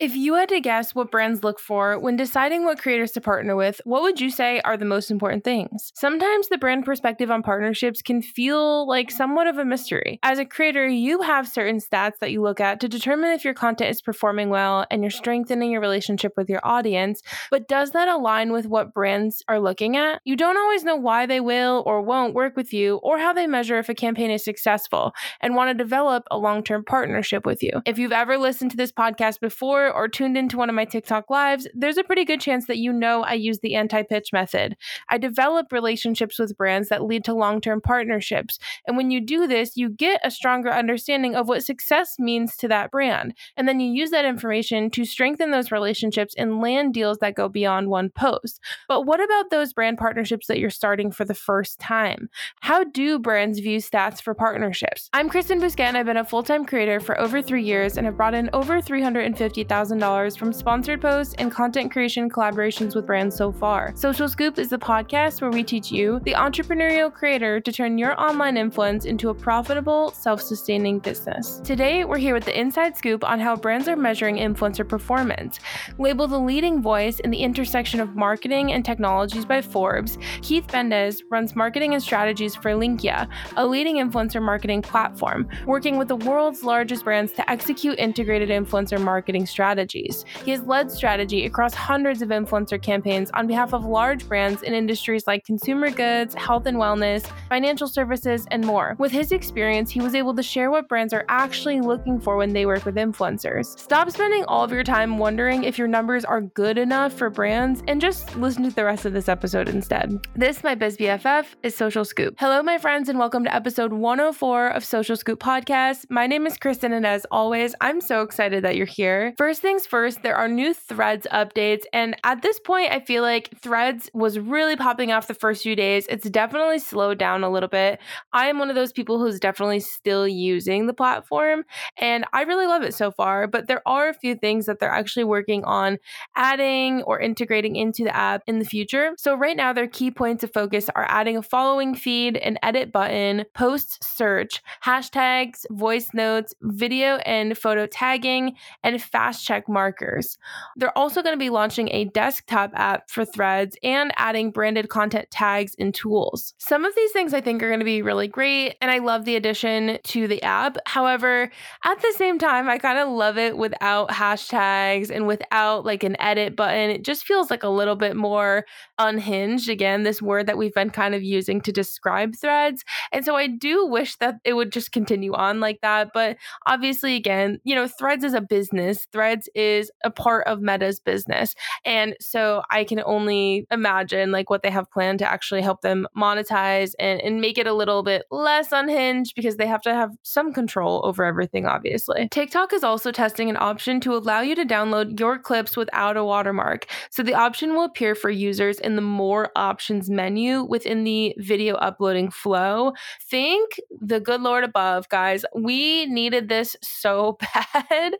If you had to guess what brands look for when deciding what creators to partner with, what would you say are the most important things? Sometimes the brand perspective on partnerships can feel like somewhat of a mystery. As a creator, you have certain stats that you look at to determine if your content is performing well and you're strengthening your relationship with your audience. But does that align with what brands are looking at? You don't always know why they will or won't work with you or how they measure if a campaign is successful and want to develop a long term partnership with you. If you've ever listened to this podcast before, or tuned into one of my TikTok lives, there's a pretty good chance that you know I use the anti pitch method. I develop relationships with brands that lead to long term partnerships. And when you do this, you get a stronger understanding of what success means to that brand. And then you use that information to strengthen those relationships and land deals that go beyond one post. But what about those brand partnerships that you're starting for the first time? How do brands view stats for partnerships? I'm Kristen Busquet, and I've been a full time creator for over three years and have brought in over 350,000 $1,000 from sponsored posts and content creation collaborations with brands so far. Soulcial Scoop is the podcast where we teach you, the entrepreneurial creator, to turn your online influence into a profitable, self sustaining business. Today, we're here with the inside scoop on how brands are measuring influencer performance. Labeled the leading voice in the intersection of marketing and technologies by Forbes, Keith Bendes runs marketing and strategies for Linqia, a leading influencer marketing platform, working with the world's largest brands to execute integrated influencer marketing strategies strategies. He has led strategy across hundreds of influencer campaigns on behalf of large brands in industries like consumer goods, health and wellness, financial services, and more. With his experience, he was able to share what brands are actually looking for when they work with influencers. Stop spending all of your time wondering if your numbers are good enough for brands and just listen to the rest of this episode instead. This, my biz BFF, is Soulcial Scoop. Hello, my friends, and welcome to episode 104 of Soulcial Scoop Podcast. My name is Kristen, and as always, I'm so excited that you're here. First First things first, there are new threads updates. And at this point, I feel like threads was really popping off the first few days. It's definitely slowed down a little bit. I am one of those people who's definitely still using the platform and I really love it so far. But there are a few things that they're actually working on adding or integrating into the app in the future. So, right now, their key points of focus are adding a following feed, an edit button, post search, hashtags, voice notes, video and photo tagging, and fast check markers. They're also going to be launching a desktop app for threads and adding branded content tags and tools. Some of these things I think are going to be really great, and I love the addition to the app. However, at the same time, I kind of love it without hashtags and without like an edit button. It just feels like a little bit more unhinged. Again, this word that we've been kind of using to describe threads. And so I do wish that it would just continue on like that. But obviously, again, you know, threads is a business. Threads Threads is a part of Meta's business. And so I can only imagine like what they have planned to actually help them monetize and, and make it a little bit less unhinged because they have to have some control over everything, obviously. TikTok is also testing an option to allow you to download your clips without a watermark. So the option will appear for users in the more options menu within the video uploading flow. Think the good Lord above, guys. We needed this so bad.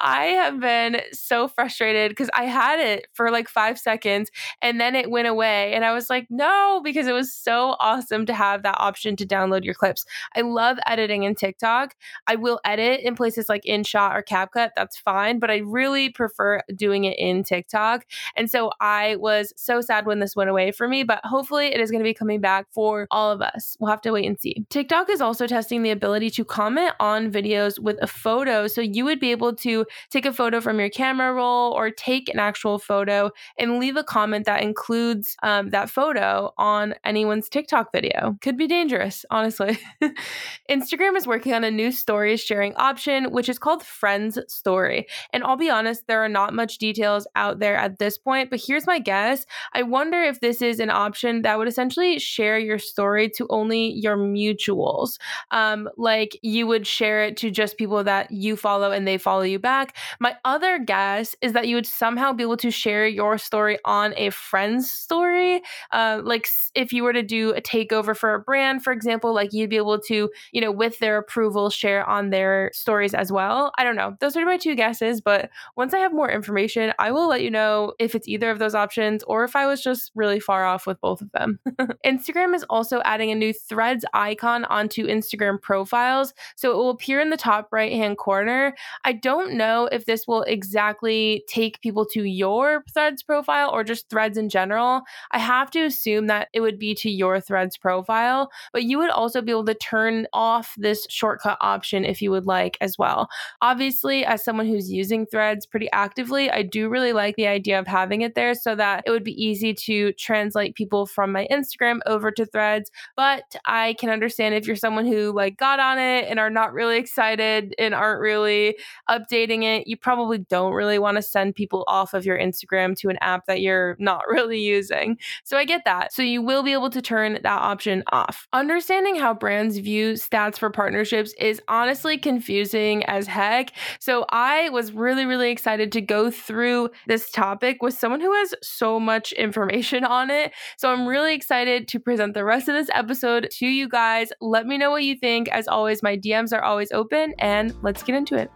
I have been so frustrated because I had it for like five seconds and then it went away. And I was like, no, because it was so awesome to have that option to download your clips. I love editing in TikTok. I will edit in places like InShot or CapCut. That's fine. But I really prefer doing it in TikTok. And so I was so sad when this went away for me, but hopefully it is going to be coming back for all of us. We'll have to wait and see. TikTok is also testing the ability to comment on videos with a photo. So you would be able to take a photo from your camera roll or take an actual photo and leave a comment that includes um, that photo on anyone's TikTok video. Could be dangerous, honestly. Instagram is working on a new stories sharing option, which is called Friends Story. And I'll be honest, there are not much details out there at this point, but here's my guess. I wonder if this is an option that would essentially share your story to only your mutuals. Um, like you would share it to just people that you follow and they follow you back. My other guess is that you would somehow be able to share your story on a friend's story. Uh, like if you were to do a takeover for a brand, for example, like you'd be able to, you know, with their approval, share on their stories as well. I don't know. Those are my two guesses, but once I have more information, I will let you know if it's either of those options or if I was just really far off with both of them. Instagram is also adding a new threads icon onto Instagram profiles. So it will appear in the top right hand corner. I don't know if this will exactly take people to your threads profile or just threads in general. I have to assume that it would be to your threads profile, but you would also be able to turn off this shortcut option if you would like as well. Obviously, as someone who's using threads pretty actively, I do really like the idea of having it there so that it would be easy to translate people from my Instagram over to threads. But I can understand if you're someone who like got on it and are not really excited and aren't really updating it, you probably don't really want to send people off of your Instagram to an app that you're not really using. So I get that. So you will be able to turn that option off. Understanding how brands view stats for partnerships is honestly confusing as heck. So I was really, really excited to go through this topic with someone who has so much information on it. So I'm really excited to present the rest of this episode to you guys. Let me know what you think. As always, my DMs are always open, and let's get into it.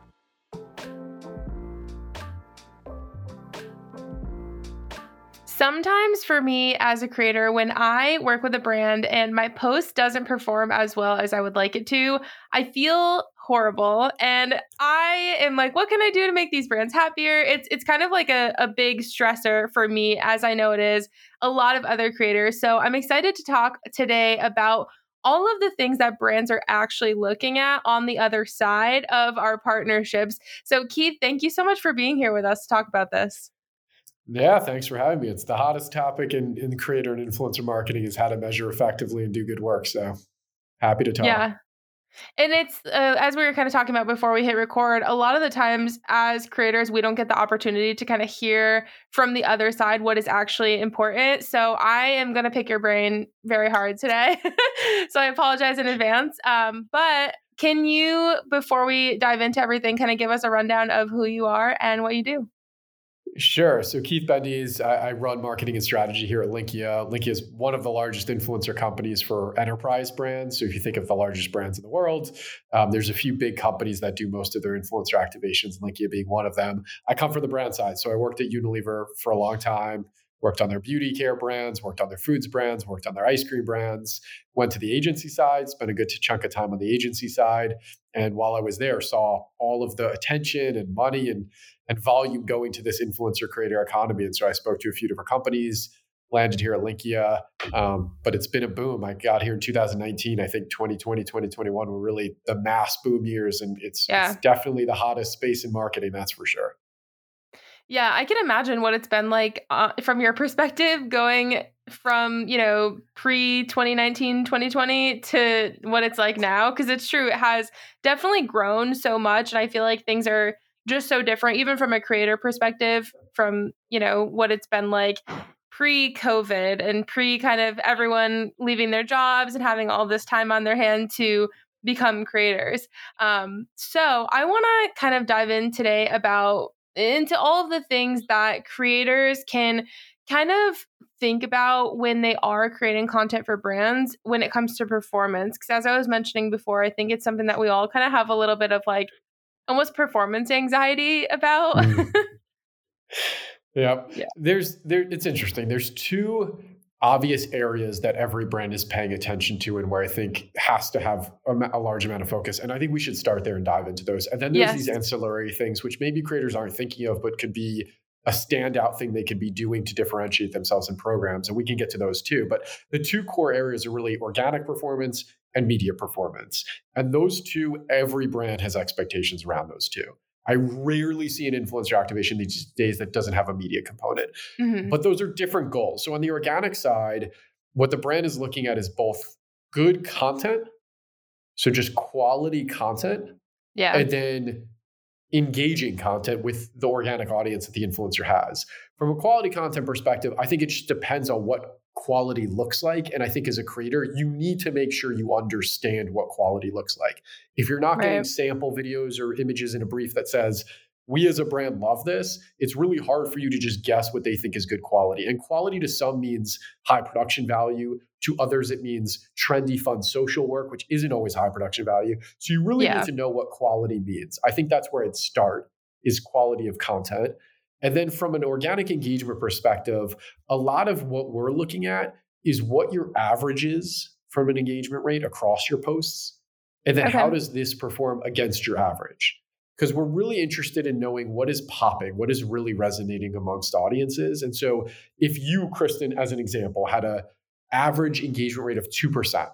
Sometimes for me as a creator, when I work with a brand and my post doesn't perform as well as I would like it to, I feel horrible. And i am like what can i do to make these brands happier? It's it's kind of like a, a big stressor for me as i know it is a lot of other creators. So i'm excited to talk today about all of the things that brands are actually looking at on the other side of our partnerships. So keith thank you so much for being here with us to talk about this yeah, thanks for having me. It's the hottest topic in, in creator and influencer marketing is how to measure effectively and do good work. So happy to talk. Yeah. And it's uh, as we were kind of talking about before we hit record, a lot of the times as creators, we don't get the opportunity to kind of hear from the other side what is actually important. So I am going to pick your brain very hard today. so I apologize in advance. Um, but can you, before we dive into everything, kind of give us a rundown of who you are and what you do? Sure. So Keith Bendes, I, I, run marketing and strategy here at Linqia. Linqia is one of the largest influencer companies for enterprise brands. So if you think of the largest brands in the world, um, there's a few big companies that do most of their influencer activations, Linqia being one of them. I come from the brand side. So I worked at Unilever for a long time, worked on their beauty care brands, worked on their foods brands, worked on their ice cream brands, went to the agency side, spent a good chunk of time on the agency side. And while I was there, saw all of the attention and money and and volume going to this influencer creator economy. And so I spoke to a few different companies, landed here at Linqia, um, but it's been a boom. I got here in 2019. I think 2020, 2021 were really the mass boom years, and it's, yeah. it's definitely the hottest space in marketing, that's for sure. Yeah, I can imagine what it's been like uh, from your perspective going from, you know, pre 2019, 2020 to what it's like now. Cause it's true, it has definitely grown so much. And I feel like things are just so different, even from a creator perspective, from, you know, what it's been like pre COVID and pre kind of everyone leaving their jobs and having all this time on their hand to become creators. Um, so I want to kind of dive in today about into all of the things that creators can kind of think about when they are creating content for brands when it comes to performance because as i was mentioning before i think it's something that we all kind of have a little bit of like almost performance anxiety about. mm. yeah. yeah. There's there it's interesting. There's two obvious areas that every brand is paying attention to and where I think has to have a, a, large amount of focus. And I think we should start there and dive into those. And then there's yes. these ancillary things which maybe creators aren't thinking of, but could be a standout thing they could be doing to differentiate themselves in programs. And we can get to those too. But the two core areas are really organic performance and media performance. And those two, every brand has expectations around those two. I rarely see an influencer activation these days that doesn't have a media component. Mm-hmm. But those are different goals. So on the organic side, what the brand is looking at is both good content, so just quality content, yeah, and then engaging content with the organic audience that the influencer has. From a quality content perspective, I think it just depends on what quality looks like. And I think as a creator, you need to make sure you understand what quality looks like. If you're not right. getting sample videos or images in a brief that says, we as a brand love this, it's really hard for you to just guess what they think is good quality. And quality to some means high production value. To others, it means trendy, fun social work, which isn't always high production value. So you really yeah. need to know what quality means. I think that's where it starts is quality of content. And then from an organic engagement perspective, a lot of what we're looking at is what your average is from an engagement rate across your posts. And then okay. how does this perform against your average? because we're really interested in knowing what is popping, what is really resonating amongst audiences. And so if you, Kristen, as an example, had a average engagement rate of 2%,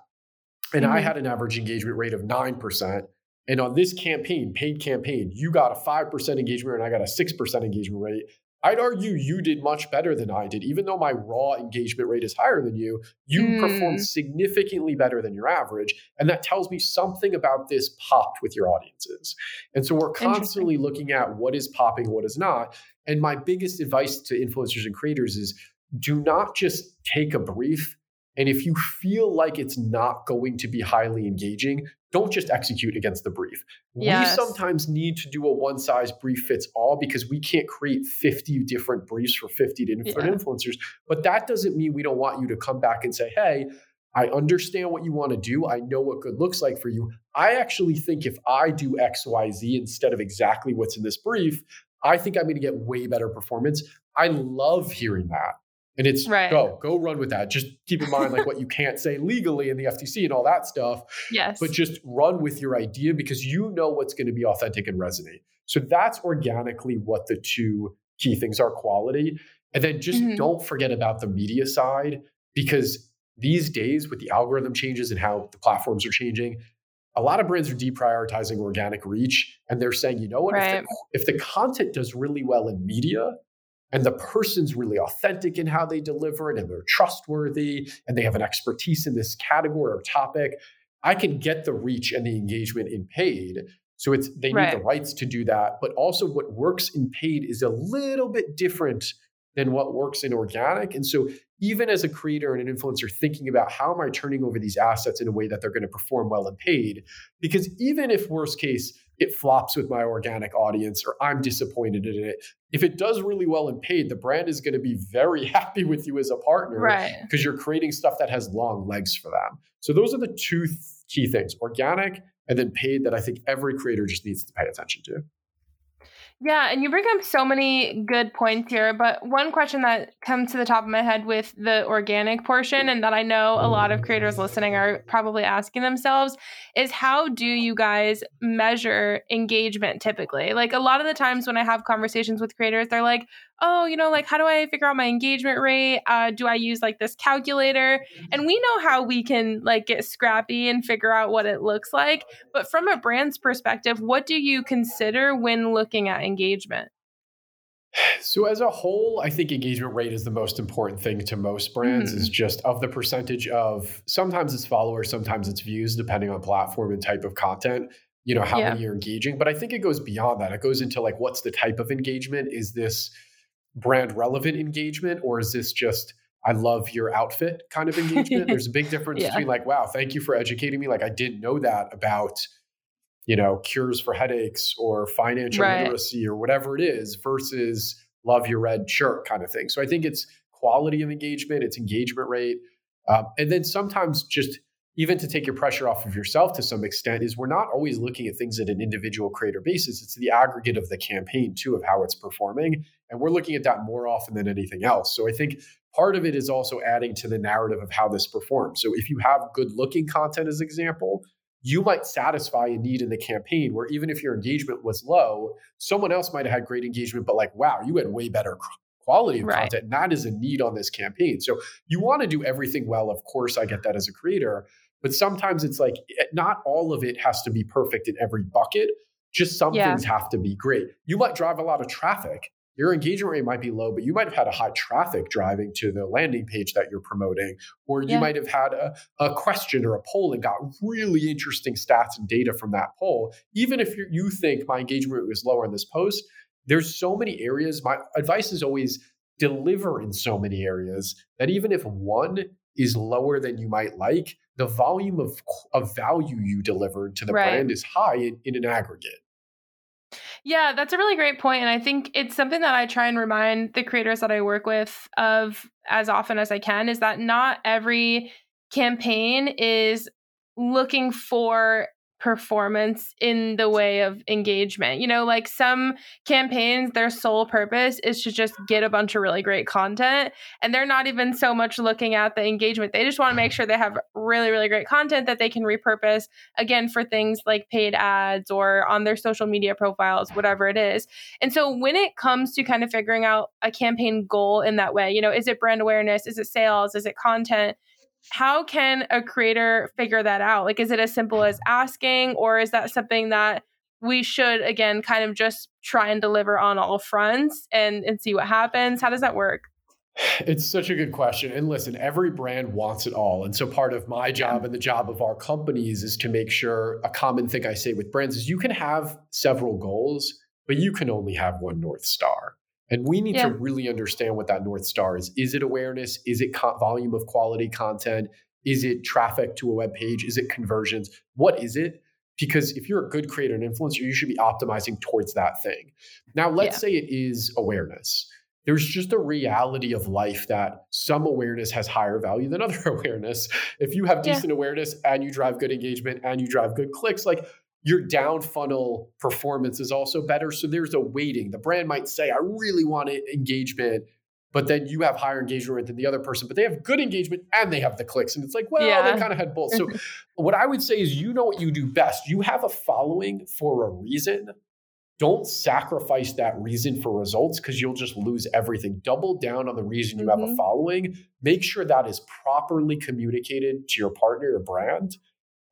and mm-hmm. I had an average engagement rate of 9%, and on this campaign, paid campaign, you got a 5% engagement rate and I got a 6% engagement rate. I'd argue you did much better than I did. Even though my raw engagement rate is higher than you, you mm. performed significantly better than your average. And that tells me something about this popped with your audiences. And so we're constantly looking at what is popping, what is not. And my biggest advice to influencers and creators is do not just take a brief. And if you feel like it's not going to be highly engaging, don't just execute against the brief. Yes. We sometimes need to do a one size brief fits all because we can't create 50 different briefs for 50 different yeah. influencers. But that doesn't mean we don't want you to come back and say, hey, I understand what you want to do. I know what good looks like for you. I actually think if I do XYZ instead of exactly what's in this brief, I think I'm going to get way better performance. I love hearing that. And it's right. go, go run with that. Just keep in mind like what you can't say legally in the FTC and all that stuff. Yes. But just run with your idea because you know what's going to be authentic and resonate. So that's organically what the two key things are quality. And then just mm-hmm. don't forget about the media side because these days with the algorithm changes and how the platforms are changing, a lot of brands are deprioritizing organic reach and they're saying, you know what, right. if, the, if the content does really well in media, and the person's really authentic in how they deliver it and they're trustworthy and they have an expertise in this category or topic. I can get the reach and the engagement in paid so it's they right. need the rights to do that. But also what works in paid is a little bit different than what works in organic. And so even as a creator and an influencer thinking about how am i turning over these assets in a way that they're going to perform well in paid because even if worst case it flops with my organic audience or I'm disappointed in it. If it does really well in paid, the brand is going to be very happy with you as a partner because right. you're creating stuff that has long legs for them. So those are the two th- key things, organic and then paid that I think every creator just needs to pay attention to. Yeah, and you bring up so many good points here, but one question that comes to the top of my head with the organic portion, and that I know a lot of creators listening are probably asking themselves, is how do you guys measure engagement typically? Like a lot of the times when I have conversations with creators, they're like, oh, you know, like how do I figure out my engagement rate? Uh, do I use like this calculator? And we know how we can like get scrappy and figure out what it looks like. But from a brand's perspective, what do you consider when looking at engagement? So as a whole, I think engagement rate is the most important thing to most brands mm-hmm. is just of the percentage of sometimes it's followers, sometimes it's views, depending on platform and type of content, you know, how yeah. many you're engaging. But I think it goes beyond that. It goes into like what's the type of engagement? Is this brand relevant engagement or is this just I love your outfit kind of engagement? There's a big difference yeah. between like, wow, thank you for educating me. Like I didn't know that about, you know, cures for headaches or financial right. literacy or whatever it is versus love your red shirt kind of thing. So I think it's quality of engagement, it's engagement rate. Um, and then sometimes just even to take your pressure off of yourself to some extent, is we're not always looking at things at an individual creator basis. It's the aggregate of the campaign too of how it's performing. And we're looking at that more often than anything else. So I think part of it is also adding to the narrative of how this performs. So if you have good looking content as an example, you might satisfy a need in the campaign where even if your engagement was low, someone else might have had great engagement, but like, wow, you had way better quality of right. content. And that is a need on this campaign. So you want to do everything well. Of course, I get that as a creator. But sometimes it's like eh, not all of it has to be perfect in every bucket. Just some yeah. things have to be great. You might drive a lot of traffic. Your engagement rate might be low, but you might have had a high traffic driving to the landing page that you're promoting. Or you yeah. might have had a, a question or a poll and got really interesting stats and data from that poll. Even if you think my engagement rate was lower in this post, there's so many areas. My advice is always deliver in so many areas that even if one is lower than you might like, the volume of, of value you delivered to the right. brand is high in, in an aggregate. Yeah, that's a really great point. And I think it's something that I try and remind the creators that I work with of as often as I can is that not every campaign is looking for performance in the way of engagement. You know, like some campaigns, their sole purpose is to just get a bunch of really great content. And they're not even so much looking at the engagement. They just want to make sure they have really, really great content that they can repurpose again for things like paid ads or on their social media profiles, whatever it is. And so when it comes to kind of figuring out a campaign goal in that way, you know, is it brand awareness? Is it sales? Is it content? How can a creator figure that out? Like, is it as simple as asking, or is that something that we should again kind of just try and deliver on all fronts and and see what happens? How does that work? It's such a good question. And listen, every brand wants it all. And so part of my job and the job of our companies is to make sure a common thing I say with brands is you can have several goals, but you can only have one North Star. And we need yeah. to really understand what that North Star is. Is it awareness? Is it co- volume of quality content? Is it traffic to a web page? Is it conversions? What is it? Because if you're a good creator and influencer, you should be optimizing towards that thing. Now, let's yeah. say it is awareness. There's just a reality of life that some awareness has higher value than other awareness. If you have decent yeah. awareness and you drive good engagement and you drive good clicks, like your down funnel performance is also better. So there's a weighting. The brand might say, I really want engagement, but then you have higher engagement rate than the other person, but they have good engagement and they have the clicks. And it's like, well, yeah. they kind of had both. So what I would say is you know what you do best. You have a following for a reason. Don't sacrifice that reason for results because you'll just lose everything. Double down on the reason you mm-hmm. have a mm-hmm. following. Make sure that is properly communicated to your partner or brand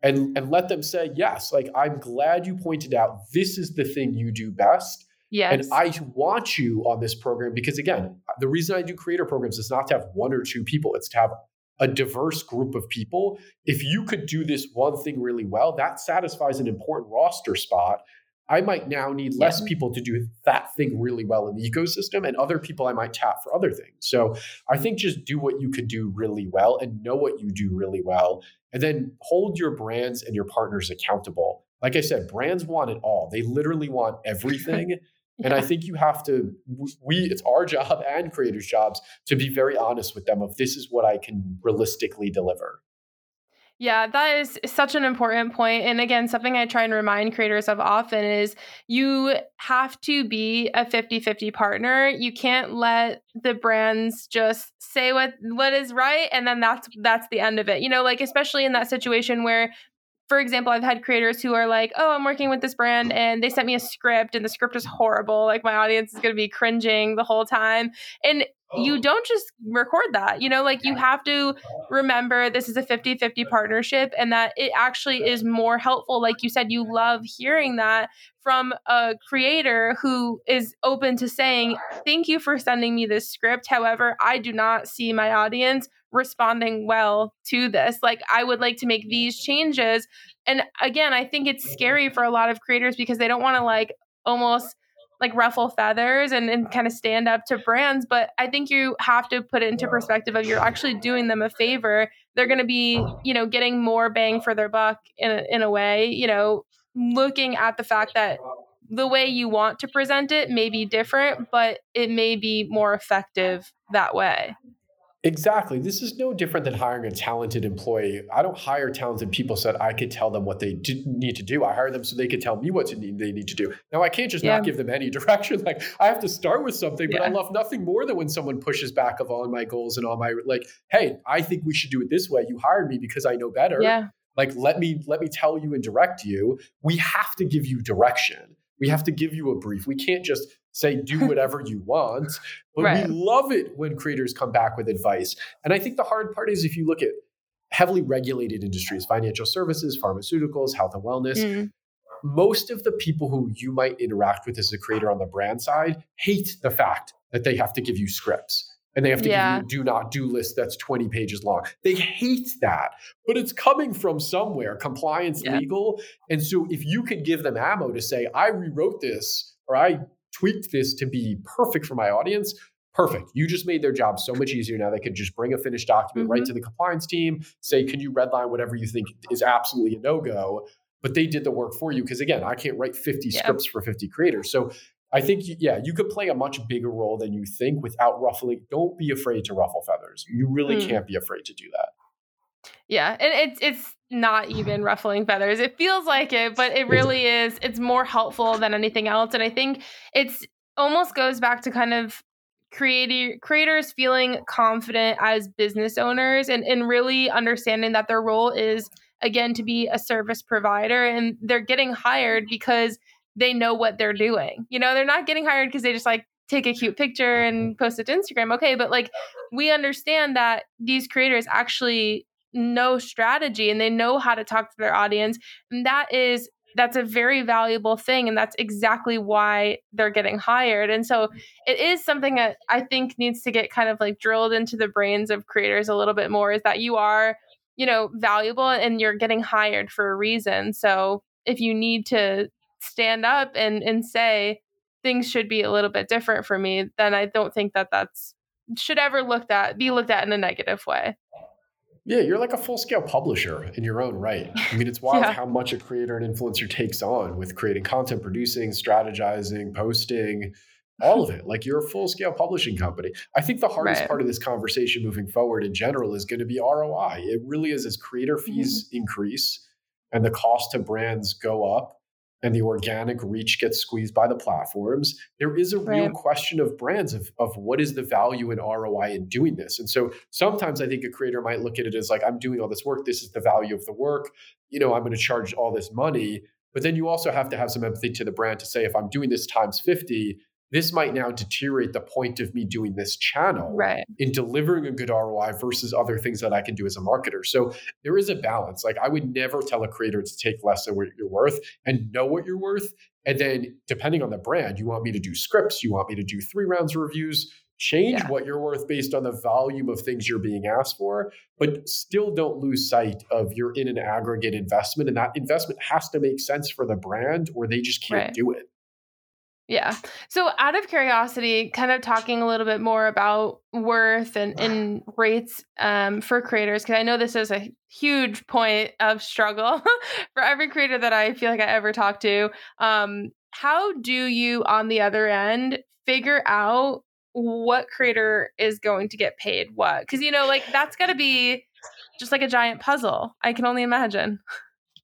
and and let them say yes like i'm glad you pointed out this is the thing you do best yes. And i want you on this program. Because again the reason i do creator programs is not to have one or two people it's to have a diverse group of people. If you could do this one thing really well that satisfies an important roster spot I might now need less people to do that thing really well in the ecosystem, and other people I might tap for other things. So I think just do what you can do really well and know what you do really well, and then hold your brands and your partners accountable. Like I said, brands want it all. They literally want everything. yeah. And I think you have to, we, it's our job and creators' jobs to be very honest with them of this is what I can realistically deliver. Yeah, that is such an important point. And again, something I try and remind creators of often is you have to be a 50-50 partner. You can't let the brands just say what what is right and then that's that's the end of it. You know, like especially in that situation where for example, I've had creators who are like, "Oh, I'm working with this brand and they sent me a script and the script is horrible. Like my audience is going to be cringing the whole time." And you oh. don't just record that. You know, like you have to remember this is a 50 50 partnership and that it actually is more helpful. Like you said, you love hearing that from a creator who is open to saying, Thank you for sending me this script. However, I do not see my audience responding well to this. Like, I would like to make these changes. And again, I think it's scary for a lot of creators because they don't want to like almost like ruffle feathers and, and kind of stand up to brands but i think you have to put it into perspective of you're actually doing them a favor. They're going to be you know getting more bang for their buck in a, in a way you know looking at the fact that the way you want to present it may be different but it may be more effective that way Exactly. This is no different than hiring a talented employee. I don't hire talented people so that I could tell them what they need to do. I hire them so they could tell me what need, they need to do. Now, I can't just yeah. not give them any direction. Like, I have to start with something, but yeah. I love nothing more than when someone pushes back of all my goals and all my, like, hey, I think we should do it this way. You hired me because I know better. Yeah. Like, let me, let me tell you and direct you. We have to give you direction. We have to give you a brief. We can't just say do whatever you want. But right. we love it when creators come back with advice. And I think the hard part is if you look at heavily regulated industries, financial services, pharmaceuticals, health and wellness, mm. most of the people who you might interact with as a creator on the brand side hate the fact that they have to give you scripts and they have to yeah. give you a do not do list that's 20 pages long. They hate that, but it's coming from somewhere, compliance, yeah. legal. And so if you could give them ammo to say, I rewrote this or I tweaked this to be perfect for my audience, perfect. You just made their job so much easier. Now they could just bring a finished document mm-hmm. right to the compliance team, say, can you redline whatever you think is absolutely a no go? But they did the work for you. Because again, I can't write 50 yeah. scripts for 50 creators. So I think, yeah, you could play a much bigger role than you think without ruffling. Don't be afraid to ruffle feathers. You really mm. can't be afraid to do that. Yeah, and it's it's not even ruffling feathers. It feels like it, but it really is. It's more helpful than anything else, and I think it's almost goes back to kind of creating creators feeling confident as business owners and and really understanding that their role is again to be a service provider and they're getting hired because they know what they're doing. You know, they're not getting hired because they just like take a cute picture and post it to Instagram. Okay, but like we understand that these creators actually know strategy and they know how to talk to their audience. And that is that's a very valuable thing and that's exactly why they're getting hired. And so it is something that I think needs to get kind of like drilled into the brains of creators a little bit more is that you are, you know, valuable and you're getting hired for a reason. So if you need to stand up and and say things should be a little bit different for me, then I don't think that that's should ever looked at be looked at in a negative way. Yeah, you're like a full scale publisher in your own right. I mean, it's wild yeah. how much a creator and influencer takes on with creating content, producing, strategizing, posting, all of it. Like you're a full scale publishing company. I think the hardest right. part of this conversation moving forward in general is going to be ROI. It really is as creator fees mm-hmm. increase and the cost to brands go up and the organic reach gets squeezed by the platforms, there is a real question of brands of, of what is the value and ROI in doing this. And so sometimes I think a creator might look at it as like, I'm doing all this work. This is the value of the work. You know, I'm going to charge all this money. But then you also have to have some empathy to the brand to say, if I'm doing this times 50, this might now deteriorate the point of me doing this channel right. in delivering a good ROI versus other things that I can do as a marketer. So there is a balance. Like I would never tell a creator to take less than what you're worth and know what you're worth. And then depending on the brand, you want me to do scripts, you want me to do three rounds of reviews, change yeah. what you're worth based on the volume of things you're being asked for, but still don't lose sight of you're in an aggregate investment and that investment has to make sense for the brand or they just can't right. do it. Yeah. So, out of curiosity, kind of talking a little bit more about worth and, and rates um, for creators, because I know this is a huge point of struggle for every creator that I feel like I ever talk to. Um, how do you, on the other end, figure out what creator is going to get paid what? Because, you know, like that's got to be just like a giant puzzle. I can only imagine.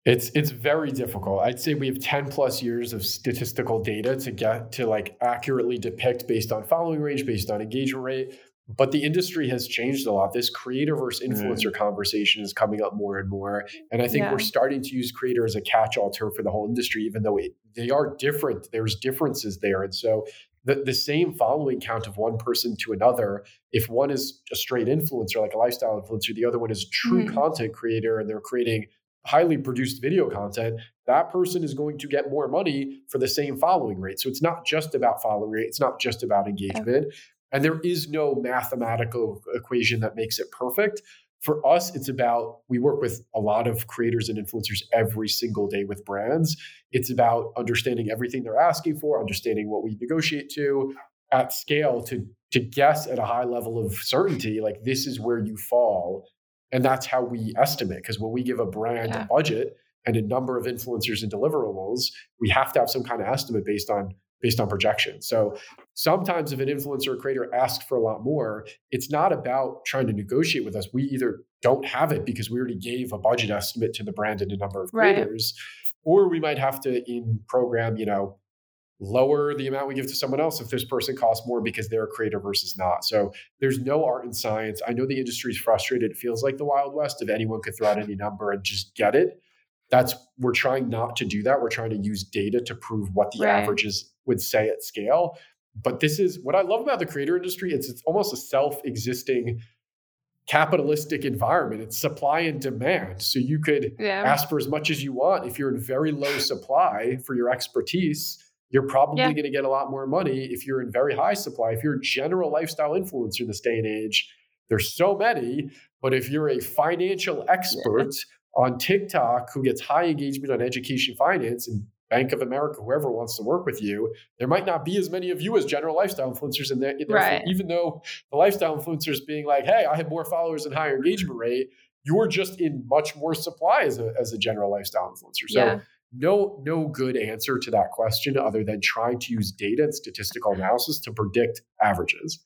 It's it's very difficult. I'd say we have 10 plus years of statistical data to get to like accurately depict based on following range, based on engagement rate. But the industry has changed a lot. This creator versus influencer mm. conversation is coming up more and more. And I think yeah. we're starting to use creator as a catch all term for the whole industry, even though it, they are different. There's differences there. And so the, the same following count of one person to another, if one is a straight influencer, like a lifestyle influencer, the other one is a true mm. content creator and they're creating highly produced video content, that person is going to get more money for the same following rate. So it's not just about following rate, it's not just about engagement. And there is no mathematical equation that makes it perfect. For us, it's about we work with a lot of creators and influencers every single day with brands. It's about understanding everything they're asking for, understanding what we negotiate to at scale to to guess at a high level of certainty like this is where you fall and that's how we estimate. Because when we give a brand yeah. a budget and a number of influencers and deliverables, we have to have some kind of estimate based on based on projection. So sometimes if an influencer or creator asks for a lot more, it's not about trying to negotiate with us. We either don't have it because we already gave a budget estimate to the brand and a number of creators, right. or we might have to in program, you know, lower the amount we give to someone else if this person costs more because they're a creator versus not. So there's no art and science. I know the industry is frustrated. It feels like the Wild West if anyone could throw out any number and just get it. That's we're trying not to do that. We're trying to use data to prove what the right. averages would say at scale. But this is what I love about the creator industry. It's it's almost a self-existing capitalistic environment. It's supply and demand. So you could yeah. ask for as much as you want. If you're in very low supply for your expertise, you're probably yeah. going to get a lot more money if you're in very high supply. If you're a general lifestyle influencer in this day and age, there's so many. But if you're a financial expert yeah. on TikTok who gets high engagement on education finance and Bank of America, whoever wants to work with you, there might not be as many of you as general lifestyle influencers. And right. even though the lifestyle influencers being like, hey, I have more followers and higher engagement rate, you're just in much more supply as a, as a general lifestyle influencer. So yeah no no good answer to that question other than trying to use data and statistical analysis to predict averages.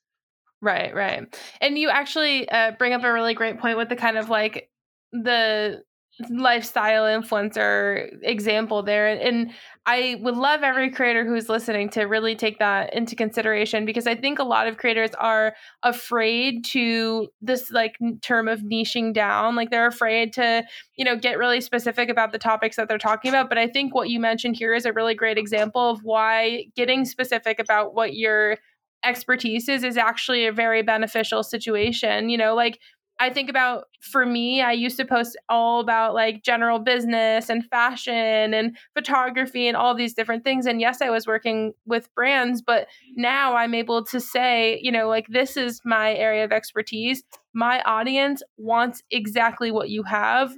Right right. And you actually uh, bring up a really great point with the kind of like the lifestyle influencer example there and i would love every creator who's listening to really take that into consideration because i think a lot of creators are afraid to this like term of niching down like they're afraid to you know get really specific about the topics that they're talking about but i think what you mentioned here is a really great example of why getting specific about what your expertise is is actually a very beneficial situation you know like I think about for me, I used to post all about like general business and fashion and photography and all these different things. And yes, I was working with brands, but now I'm able to say, you know, like this is my area of expertise. My audience wants exactly what you have.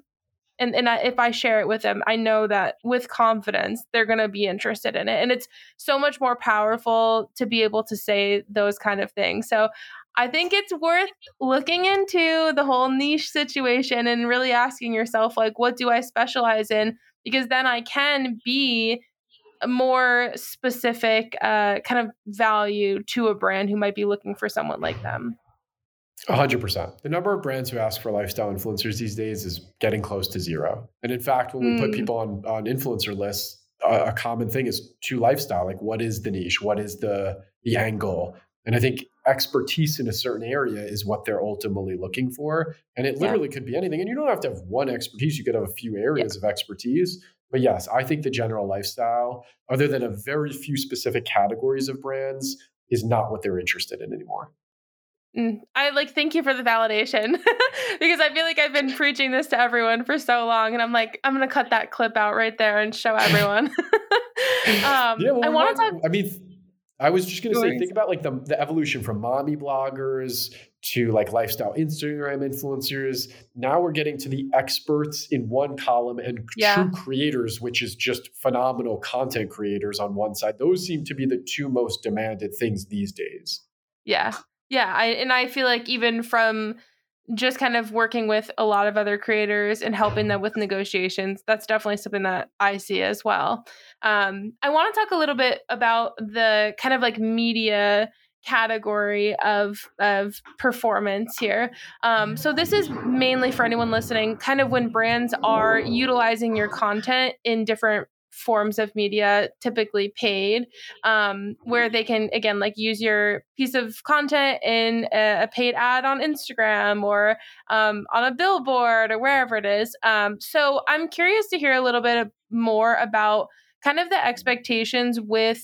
And, and I, if I share it with them, I know that with confidence, they're going to be interested in it. And it's so much more powerful to be able to say those kind of things. So I think it's worth looking into the whole niche situation and really asking yourself, like, what do I specialize in? Because then I can be more specific uh, kind of value to a brand who might be looking for someone like them. 100%. The number of brands who ask for lifestyle influencers these days is getting close to zero. And in fact, when we mm. put people on, on influencer lists, a, a common thing is to lifestyle. Like, what is the niche? What is the the angle? And I think expertise in a certain area is what they're ultimately looking for. And it literally yeah. could be anything. And you don't have to have one expertise, you could have a few areas yeah. of expertise. But yes, I think the general lifestyle, other than a very few specific categories of brands, is not what they're interested in anymore. Mm, I like thank you for the validation because I feel like I've been preaching this to everyone for so long, and I'm like I'm gonna cut that clip out right there and show everyone. um, yeah, well, I want to talk. I mean, I was just gonna say, think about like the, the evolution from mommy bloggers to like lifestyle Instagram influencers. Now we're getting to the experts in one column and yeah. true creators, which is just phenomenal content creators on one side. Those seem to be the two most demanded things these days. Yeah. Yeah. I and I feel like even from just kind of working with a lot of other creators and helping them with negotiations that's definitely something that i see as well um, i want to talk a little bit about the kind of like media category of of performance here. Um, so this is mainly for anyone listening, kind of when brands are utilizing your content in different forms of media, typically paid, um, where they can, again, like use your piece of content in a, a paid ad on Instagram or um, on a billboard or wherever it is. Um, so I'm curious to hear a little bit more about kind of the expectations with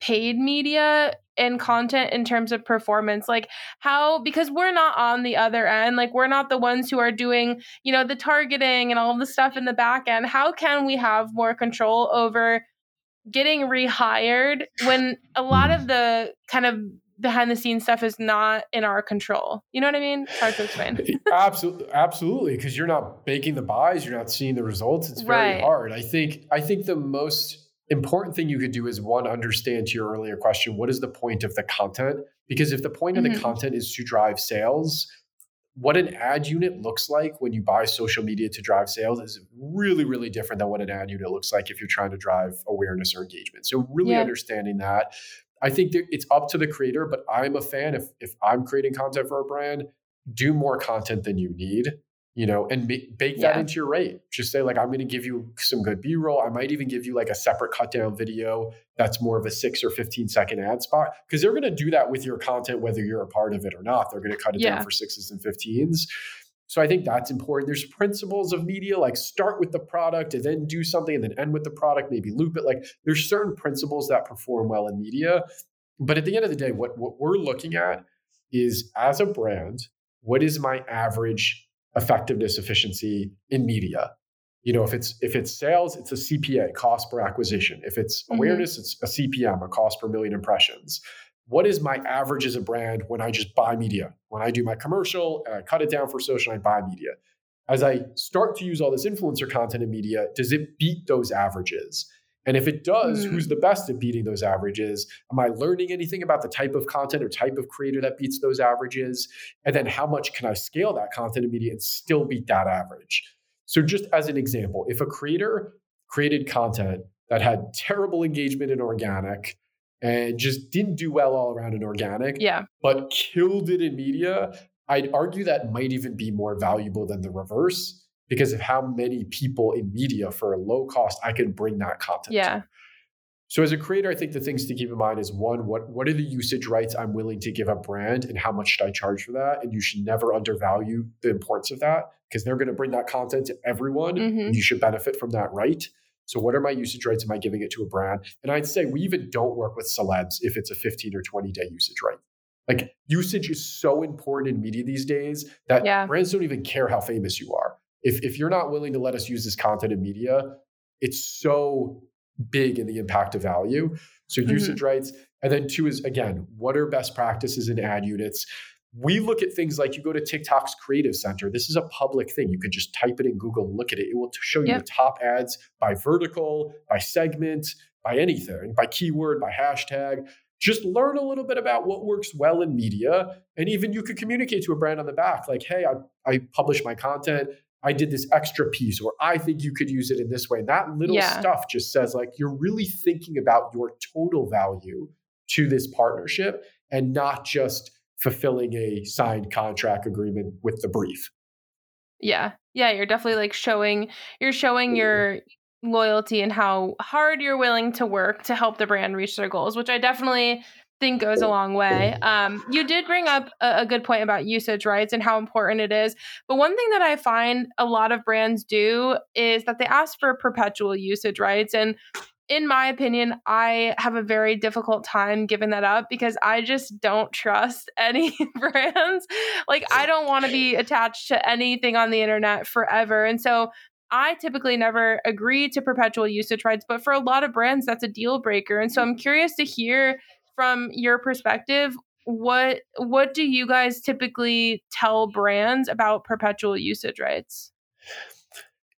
paid media and content in terms of performance like how because we're not on the other end like we're not the ones who are doing you know the targeting and all the stuff in the back end how can we have more control over getting rehired when a lot of mm. the kind of behind the scenes stuff is not in our control. You know what I mean? It's hard to explain. Eh, eh, absolutely, absolutely, because you're not baking the buys, you're not seeing the results. It's very right. hard. I think. I think the most important thing you could do is one understand to your earlier question what is the point of the content because if the point mm-hmm. of the mm-hmm. content is to drive sales what an ad unit looks like when you buy social media to drive sales is really really different than what an ad unit looks like if you're trying to drive awareness or engagement so really yeah. understanding that i think it's up to the creator but i'm a fan if if i'm creating content for a brand do more content than you need you know, and bake yeah. that into your rate. Just say, like, I'm going to give you some good B roll. I might even give you like a separate cut down video that's more of a six or 15 second ad spot because they're going to do that with your content, whether you're a part of it or not. They're going to cut it yeah. down for sixes and 15s. So I think that's important. There's principles of media, like start with the product and then do something and then end with the product, maybe loop it. Like there's certain principles that perform well in media. But at the end of the day, what, what we're looking at is as a brand, what is my average effectiveness efficiency in media. You know if it's if it's sales it's a cpa cost per acquisition. If it's mm-hmm. awareness it's a cpm a cost per million impressions. What is my average as a brand when i just buy media? When i do my commercial and i cut it down for social and i buy media. As i start to use all this influencer content in media does it beat those averages and if it does, mm. who's the best at beating those averages? Am I learning anything about the type of content or type of creator that beats those averages? And then how much can I scale that content in media and still beat that average? So, just as an example, if a creator created content that had terrible engagement in organic and just didn't do well all around in organic, yeah. but killed it in media, I'd argue that might even be more valuable than the reverse because of how many people in media for a low cost I can bring that content. Yeah. To. So as a creator, I think the things to keep in mind is one, what what are the usage rights I'm willing to give a brand and how much should I charge for that? And you should never undervalue the importance of that because they're going to bring that content to everyone. Mhm. You should benefit from that right. So what are my usage rights? Am I giving it to a brand? And I'd say we even don't work with celebs if it's a 15 or 20 day usage right. Like usage is so important in media these days that Yeah. brands don't even care how famous you are. If if you're not willing to let us use this content in media, it's so big in the impact of value. So Mhm. usage rights. And then two is again, what are best practices in ad units? We look at things like you go to TikTok's Creative Center. This is a public thing. You could just type it in Google and look at it. It will show you Yep. the top ads by vertical, by segment, by anything, by keyword, by hashtag. Just learn a little bit about what works well in media. And even you could communicate to a brand on the back, like, hey, I, I publish my content. I did this extra piece, or I think you could use it in this way. That little Yeah. stuff just says, like, you're really thinking about your total value to this partnership and not just fulfilling a signed contract agreement with the brief. Yeah. Yeah, you're definitely like showing you're showing your loyalty and how hard you're willing to work to help the brand reach their goals, which I definitely think goes a long way. Um, you did bring up a, a good point about usage rights and how important it is. But one thing that I find a lot of brands do is that they ask for perpetual usage rights. And in my opinion, I have a very difficult time giving that up because I just don't trust any brands. Like, I don't want to be attached to anything on the internet forever. And so I typically never agree to perpetual usage rights, but for a lot of brands, that's a deal breaker. And so I'm curious to hear from your perspective what what do you guys typically tell brands about perpetual usage rights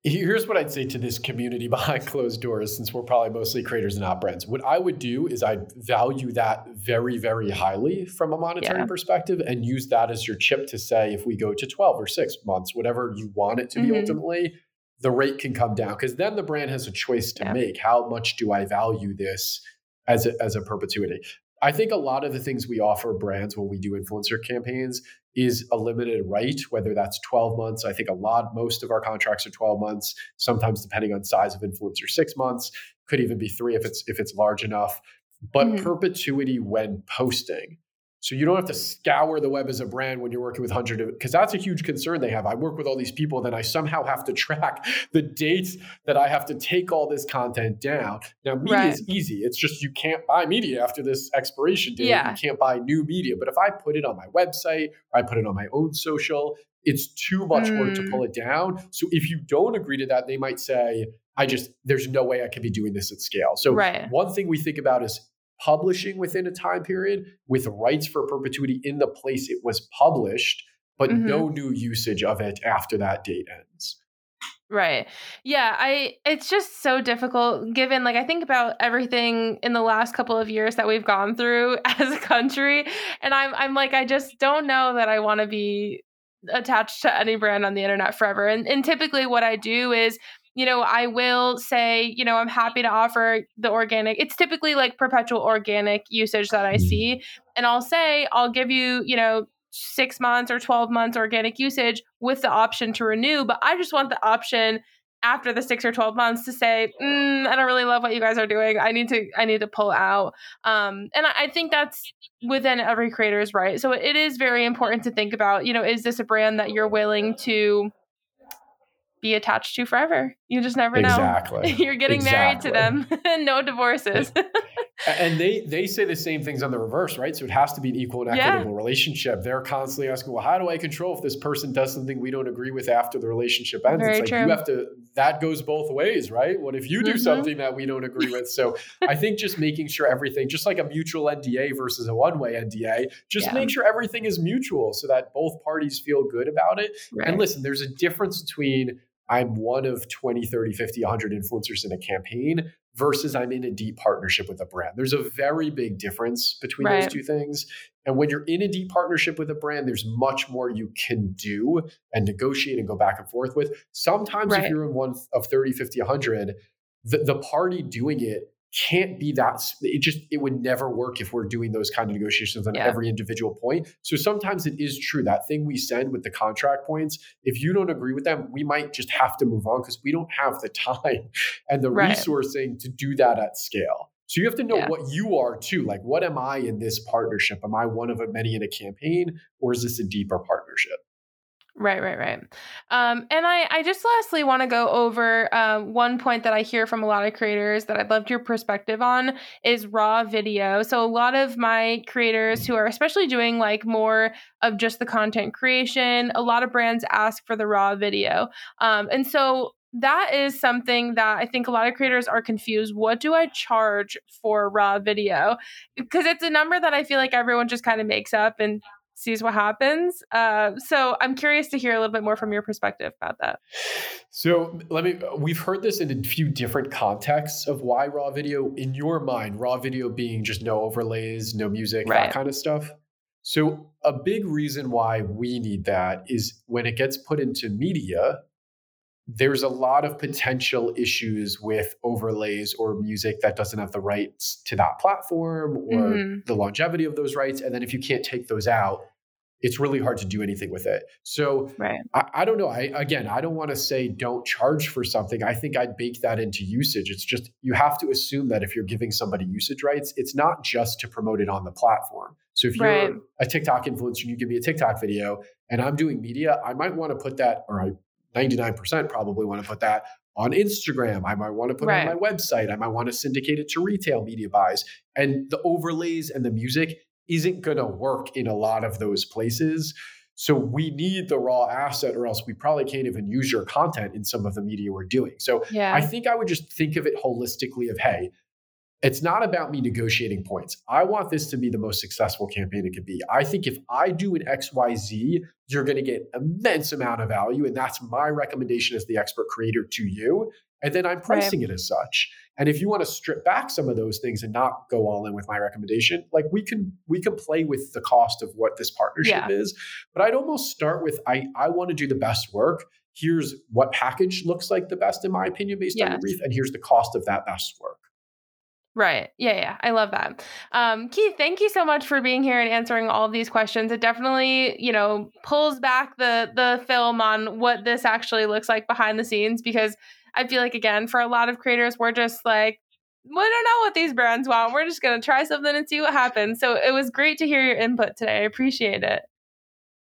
Here's what I'd say to this community behind closed doors, since we're probably mostly creators and not brands. What I would do is I'd value that very, very highly from a monetary Yeah. perspective and use that as your chip to say, if we go to 12 or six months, whatever you want it to be Mhm. ultimately, the rate can come down. Because then the brand has a choice to Yeah. make. How much do I value this as a, as a perpetuity? I think a lot of the things we offer brands when we do influencer campaigns is a limited right, whether that's 12 months. I think a lot, most of our contracts are 12 months, sometimes depending on size of influencer, six months, could even be three if it's if it's large enough. But Mhm. perpetuity when posting. So you don't have to scour the web as a brand when you're working with hundred of because that's a huge concern they have. I work with all these people, then I somehow have to track the dates that I have to take all this content down. Now media Right. is easy. It's just you can't buy media after this expiration date. Yeah. You can't buy new media. But if I put it on my website, or I put it on my own social, it's too much work to Mm. pull it down. So if you don't agree to that, they might say, I just there's no way I can be doing this at scale. So Right. one thing we think about is publishing within a time period with rights for perpetuity in the place it was published, but Mhm. no new usage of it after that date ends. Right. Yeah, I it's just so difficult given like I think about everything in the last couple of years that we've gone through as a country and I'm I'm like I just don't know that I want to be attached to any brand on the internet forever. And and typically what I do is you know, I will say, you know, I'm happy to offer the organic. It's typically like perpetual organic usage that I Mhm. see. And I'll say, I'll give you, you know, six months or 12 months organic usage with the option to renew. But I just want the option after the six or 12 months to say, mm, I don't really love what you guys are doing. I need to, I need to pull out. Um, and I, I think that's within every creator's right. So it is very important to think about, you know, is this a brand that you're willing to be attached to forever? You just never know. Exactly. You're getting married to Exactly. them. no divorces. and they they say the same things on the reverse, right? So it has to be an equal and Yeah. equitable relationship. They're constantly asking, well, how do I control if this person does something we don't agree with after the relationship ends? Very it's like true. you have to that goes both ways, right? What if you do Mhm. something that we don't agree with? So I think just making sure everything, just like a mutual NDA versus a one-way NDA, just Yeah. make sure everything is mutual so that both parties feel good about it. Right. And listen, there's a difference between I'm one of 20, 30, 50, 100 influencers in a campaign versus I'm in a deep partnership with a brand. There's a very big difference between Right. those two things. And when you're in a deep partnership with a brand, there's much more you can do and negotiate and go back and forth with. Sometimes Right. if you're in one of 30, 50, 100, the, the party doing it can't be that it just it would never work if we're doing those kind of negotiations on yeah. every individual point so sometimes it is true that thing we send with the contract points if you don't agree with them we might just have to move on because we don't have the time and the right. resourcing to do that at scale so you have to know yeah. what you are too like what am i in this partnership am i one of many in a campaign or is this a deeper partnership Right, right, right. Um, and I, I just lastly want to go over uh, one point that I hear from a lot of creators that I'd love your perspective on is raw video. So a lot of my creators who are especially doing like more of just the content creation, a lot of brands ask for the raw video. Um, and so that is something that I think a lot of creators are confused. What do I charge for raw video? Because it's a number that I feel like everyone just kind of makes up and sees what happens. Uh, so I'm curious to hear a little bit more from your perspective about that. So let me. We've heard this in a few different contexts of why raw video. In your mind, raw video being just no overlays, no music, right. that kind of stuff. So a big reason why we need that is when it gets put into media, there's a lot of potential issues with overlays or music that doesn't have the rights to that platform or mm-hmm. the longevity of those rights. And then if you can't take those out, it's really hard to do anything with it. So right. I, I, don't know. I again, I don't want to say don't charge for something. I think I'd bake that into usage. It's just you have to assume that if you're giving somebody usage rights, it's not just to promote it on the platform. So if you're right. a TikTok influencer and you give me a TikTok video and I'm doing media, I might want to put that, or I 99% probably want to put that on Instagram. I might want to put right. it on my website. I might want to syndicate it to retail media buys. And the overlays and the music isn't going to work in a lot of those places. So we need the raw asset, or else we probably can't even use your content in some of the media we're doing. So yeah. I think I would just think of it holistically of, hey, it's not about me negotiating points. I want this to be the most successful campaign it could be. I think if I do an XYZ, you're going to get immense amount of value. And that's my recommendation as the expert creator to you. And then I'm pricing right. it as such. And if you want to strip back some of those things and not go all in with my recommendation, like we can we can play with the cost of what this partnership yeah. is. But I'd almost start with I I want to do the best work. Here's what package looks like the best in my opinion based yes. on the brief, and here's the cost of that best work. Right. Yeah, yeah. I love that. Um, Keith, thank you so much for being here and answering all these questions. It definitely, you know, pulls back the the film on what this actually looks like behind the scenes because I feel like again, for a lot of creators, we're just like, we don't know what these brands want. We're just gonna try something and see what happens. So it was great to hear your input today. I appreciate it.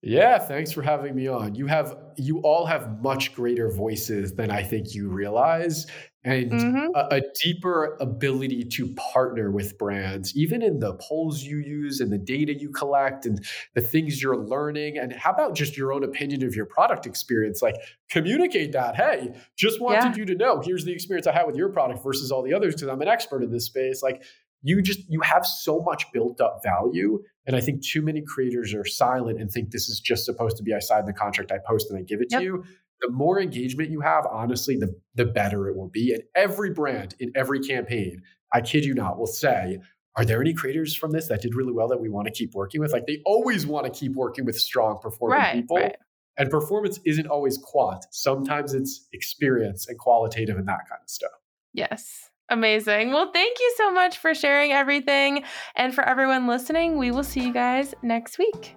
Yeah, thanks for having me on. You have you all have much greater voices than I think you realize and mm-hmm. a, a, deeper ability to partner with brands, even in the polls you use and the data you collect and the things you're learning. And how about just your own opinion of your product experience? Like communicate that. Hey, just wanted yeah. you to know here's the experience I had with your product versus all the others because I'm an expert in this space. Like you just you have so much built up value and i think too many creators are silent and think this is just supposed to be i sign the contract i post and i give it yep. to you the more engagement you have, honestly, the, the better it will be. And every brand in every campaign, I kid you not, will say, are there any creators from this that did really well that we want to keep working with? Like they always want to keep working with strong performing right, people. Right. And performance isn't always quant. Sometimes it's experience and qualitative and that kind of stuff. Yes. Amazing. Well, thank you so much for sharing everything. And for everyone listening, we will see you guys next week.